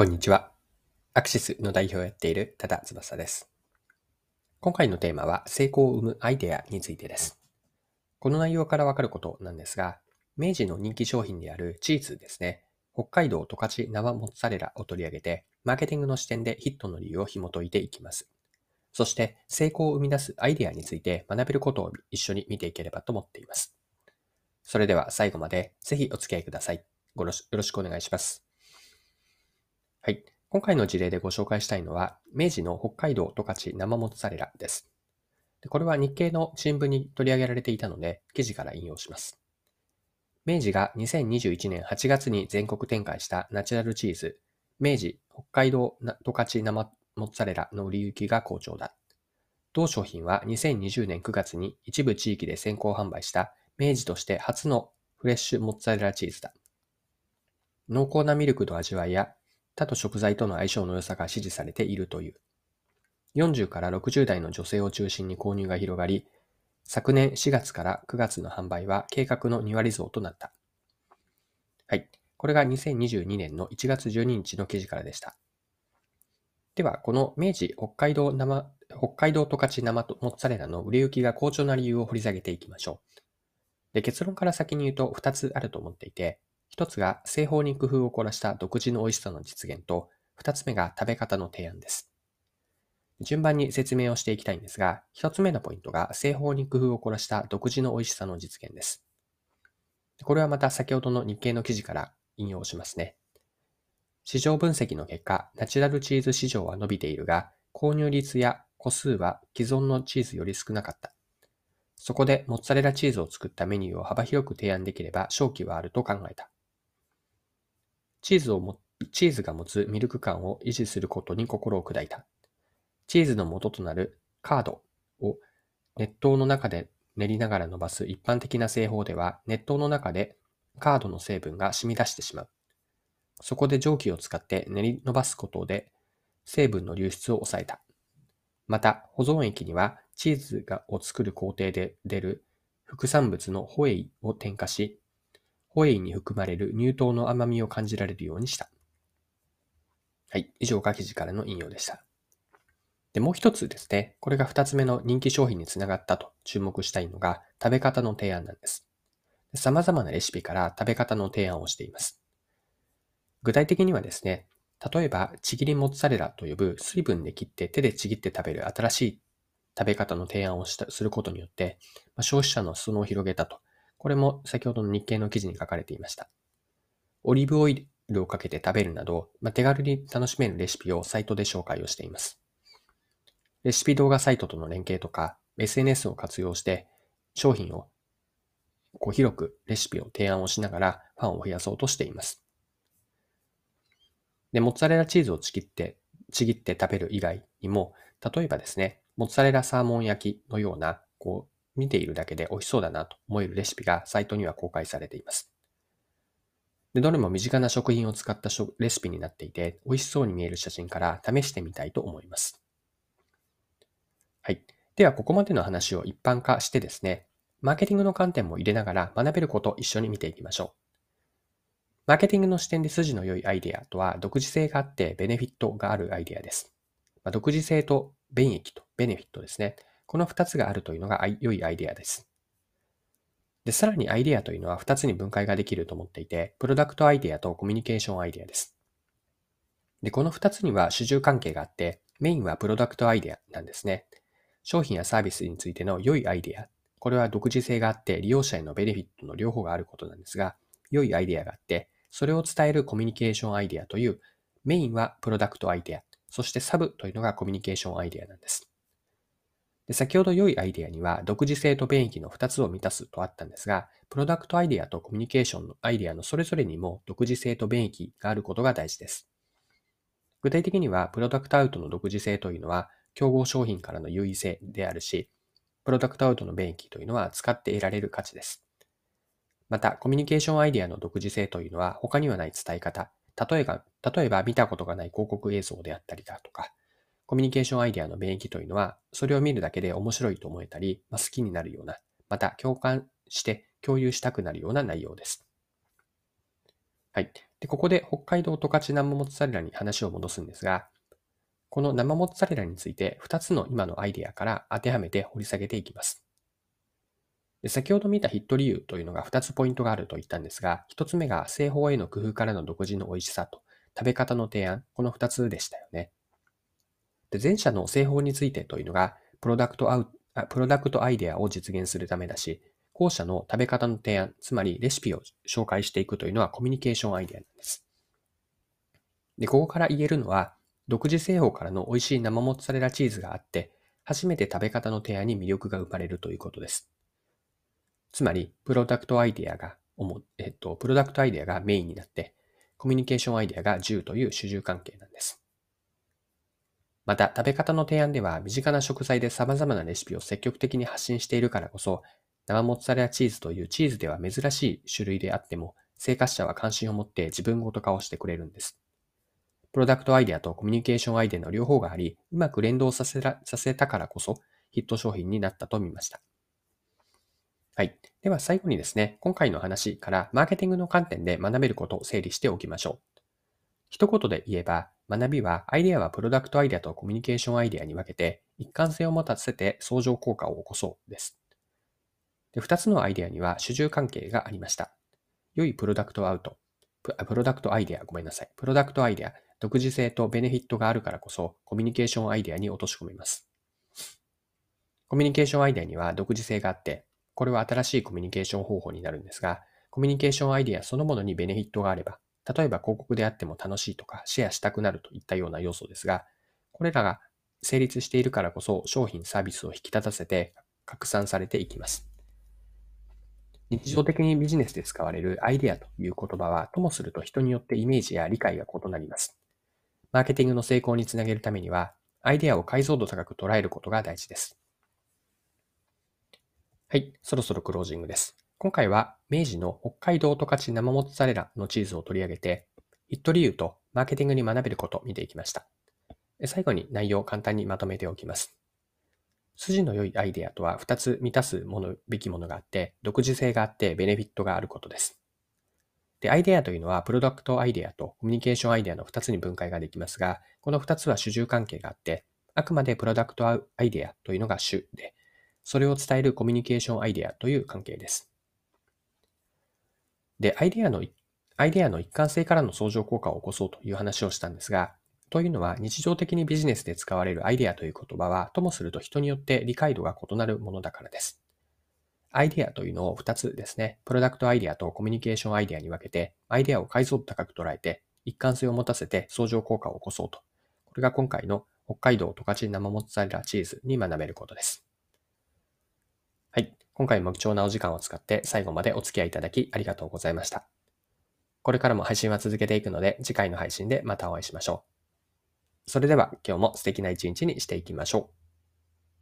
こんにちは。アクシスの代表をやっている多田翼です。今回のテーマは成功を生むアイデアについてです。この内容からわかることなんですが、明治の人気商品であるチーズですね。北海道十勝生モッツァレラを取り上げて、マーケティングの視点でヒットの理由を紐解いていきます。そして成功を生み出すアイデアについて学べることを一緒に見ていければと思っています。それでは最後までぜひお付き合いください。よろしくお願いします。はい。今回の事例でご紹介したいのは、明治の北海道十勝生モッツァレラです。でこれは日経の新聞に取り上げられていたので、記事から引用します。明治が2021年8月に全国展開したナチュラルチーズ、明治北海道十勝生モッツァレラの売り行きが好調だ。同商品は2020年9月に一部地域で先行販売した明治として初のフレッシュモッツァレラチーズだ。濃厚なミルクの味わいや他と食材との相性の良さが支持されているという。40から60代の女性を中心に購入が広がり、昨年4月から9月の販売は計画の2割増となった。はい。これが2022年の1月12日の記事からでした。では、この明治北海道生、北海道十勝生とモッツァレラの売れ行きが好調な理由を掘り下げていきましょう。で結論から先に言うと2つあると思っていて、一つが製法に工夫を凝らした独自の美味しさの実現と、二つ目が食べ方の提案です。順番に説明をしていきたいんですが、一つ目のポイントが製法に工夫を凝らした独自の美味しさの実現です。これはまた先ほどの日経の記事から引用しますね。市場分析の結果、ナチュラルチーズ市場は伸びているが、購入率や個数は既存のチーズより少なかった。そこでモッツァレラチーズを作ったメニューを幅広く提案できれば勝機はあると考えた。チーズをも、チーズが持つミルク感を維持することに心を砕いた。チーズの元となるカードを熱湯の中で練りながら伸ばす一般的な製法では、熱湯の中でカードの成分が染み出してしまう。そこで蒸気を使って練り伸ばすことで成分の流出を抑えた。また、保存液にはチーズがを作る工程で出る副産物のホエイを添加し、ホエイに含まれる乳糖の甘みを感じられるようにした。はい。以上が記事からの引用でした。で、もう一つですね。これが二つ目の人気商品につながったと注目したいのが食べ方の提案なんです。様々なレシピから食べ方の提案をしています。具体的にはですね、例えば、ちぎりモッツァレラと呼ぶ水分で切って手でちぎって食べる新しい食べ方の提案をしたすることによって、まあ、消費者の裾野を広げたとこれも先ほどの日経の記事に書かれていました。オリーブオイルをかけて食べるなど、まあ、手軽に楽しめるレシピをサイトで紹介をしています。レシピ動画サイトとの連携とか、SNS を活用して商品をこう広くレシピを提案をしながらファンを増やそうとしています。で、モッツァレラチーズをちぎって、ちぎって食べる以外にも、例えばですね、モッツァレラサーモン焼きのような、こう、見ているだけで美味しそうだなと思えるレシピがサイトには公開されています。でどれも身近な食品を使ったレシピになっていて、美味しそうに見える写真から試してみたいと思います。はい。では、ここまでの話を一般化してですね、マーケティングの観点も入れながら学べることを一緒に見ていきましょう。マーケティングの視点で筋の良いアイデアとは、独自性があってベネフィットがあるアイデアです。まあ、独自性と便益とベネフィットですね。この2つがあるというのが良いアイデアです。で、さらにアイデアというのは2つに分解ができると思っていて、プロダクトアイデアとコミュニケーションアイデアです。で、この2つには主従関係があって、メインはプロダクトアイデアなんですね。商品やサービスについての良いアイデア。これは独自性があって利用者へのベネフィットの両方があることなんですが、良いアイデアがあって、それを伝えるコミュニケーションアイデアという、メインはプロダクトアイデア、そしてサブというのがコミュニケーションアイデアなんです。で先ほど良いアイデアには独自性と便益の2つを満たすとあったんですが、プロダクトアイデアとコミュニケーションのアイデアのそれぞれにも独自性と便益があることが大事です。具体的には、プロダクトアウトの独自性というのは、競合商品からの優位性であるし、プロダクトアウトの便益というのは使って得られる価値です。また、コミュニケーションアイデアの独自性というのは他にはない伝え方、例えば、例えば見たことがない広告映像であったりだとか、コミュニケーションアイデアの免疫というのは、それを見るだけで面白いと思えたり、まあ、好きになるような、また共感して共有したくなるような内容です。はい。で、ここで北海道十勝生モッツァレラに話を戻すんですが、この生モッツァレラについて2つの今のアイデアから当てはめて掘り下げていきます。で先ほど見たヒット理由というのが2つポイントがあると言ったんですが、1つ目が製法への工夫からの独自の美味しさと食べ方の提案、この2つでしたよね。で前者の製法についてというのが、プロダクトアウプロダクトアイデアを実現するためだし、後者の食べ方の提案、つまりレシピを紹介していくというのはコミュニケーションアイデアなんです。で、ここから言えるのは、独自製法からの美味しい生モッツァレラチーズがあって、初めて食べ方の提案に魅力が生まれるということです。つまり、プロダクトアイデアが、えっと、プロダクトアイデアがメインになって、コミュニケーションアイデアが10という主従関係なんです。また、食べ方の提案では、身近な食材で様々なレシピを積極的に発信しているからこそ、生モッツァレラチーズというチーズでは珍しい種類であっても、生活者は関心を持って自分ごと化をしてくれるんです。プロダクトアイデアとコミュニケーションアイデアの両方があり、うまく連動させさせたからこそ、ヒット商品になったと見ました。はい。では最後にですね、今回の話からマーケティングの観点で学べることを整理しておきましょう。一言で言えば、学びはアイデアはプロダクトアイデアとコミュニケーションアイデアに分けて一貫性を持たせて相乗効果を起こそうです。で二つのアイデアには主従関係がありました。良いプロダクトアウト、プロダクトアイデア、ごめんなさい。プロダクトアイデア、独自性とベネフィットがあるからこそコミュニケーションアイデアに落とし込めます。コミュニケーションアイデアには独自性があって、これは新しいコミュニケーション方法になるんですが、コミュニケーションアイデアそのものにベネフィットがあれば、例えば広告であっても楽しいとかシェアしたくなるといったような要素ですが、これらが成立しているからこそ商品サービスを引き立たせて拡散されていきます。日常的にビジネスで使われるアイデアという言葉は、ともすると人によってイメージや理解が異なります。マーケティングの成功につなげるためには、アイデアを解像度高く捉えることが大事です。はい、そろそろクロージングです。今回は明治の北海道十勝生モッツァレラのチーズを取り上げて、ヒット理由とマーケティングに学べることを見ていきました。最後に内容を簡単にまとめておきます。筋の良いアイデアとは2つ満たすものべきものがあって、独自性があってベネフィットがあることです。で、アイデアというのはプロダクトアイデアとコミュニケーションアイデアの2つに分解ができますが、この2つは主従関係があって、あくまでプロダクトアイデアというのが主で、それを伝えるコミュニケーションアイデアという関係です。で、アイデアの、アイデアの一貫性からの相乗効果を起こそうという話をしたんですが、というのは日常的にビジネスで使われるアイデアという言葉は、ともすると人によって理解度が異なるものだからです。アイデアというのを2つですね、プロダクトアイデアとコミュニケーションアイデアに分けて、アイデアを解像度高く捉えて、一貫性を持たせて相乗効果を起こそうと。これが今回の北海道十勝生モッツァレラチーズに学べることです。はい。今回も貴重なお時間を使って最後までお付き合いいただきありがとうございました。これからも配信は続けていくので、次回の配信でまたお会いしましょう。それでは今日も素敵な一日にしていきましょう。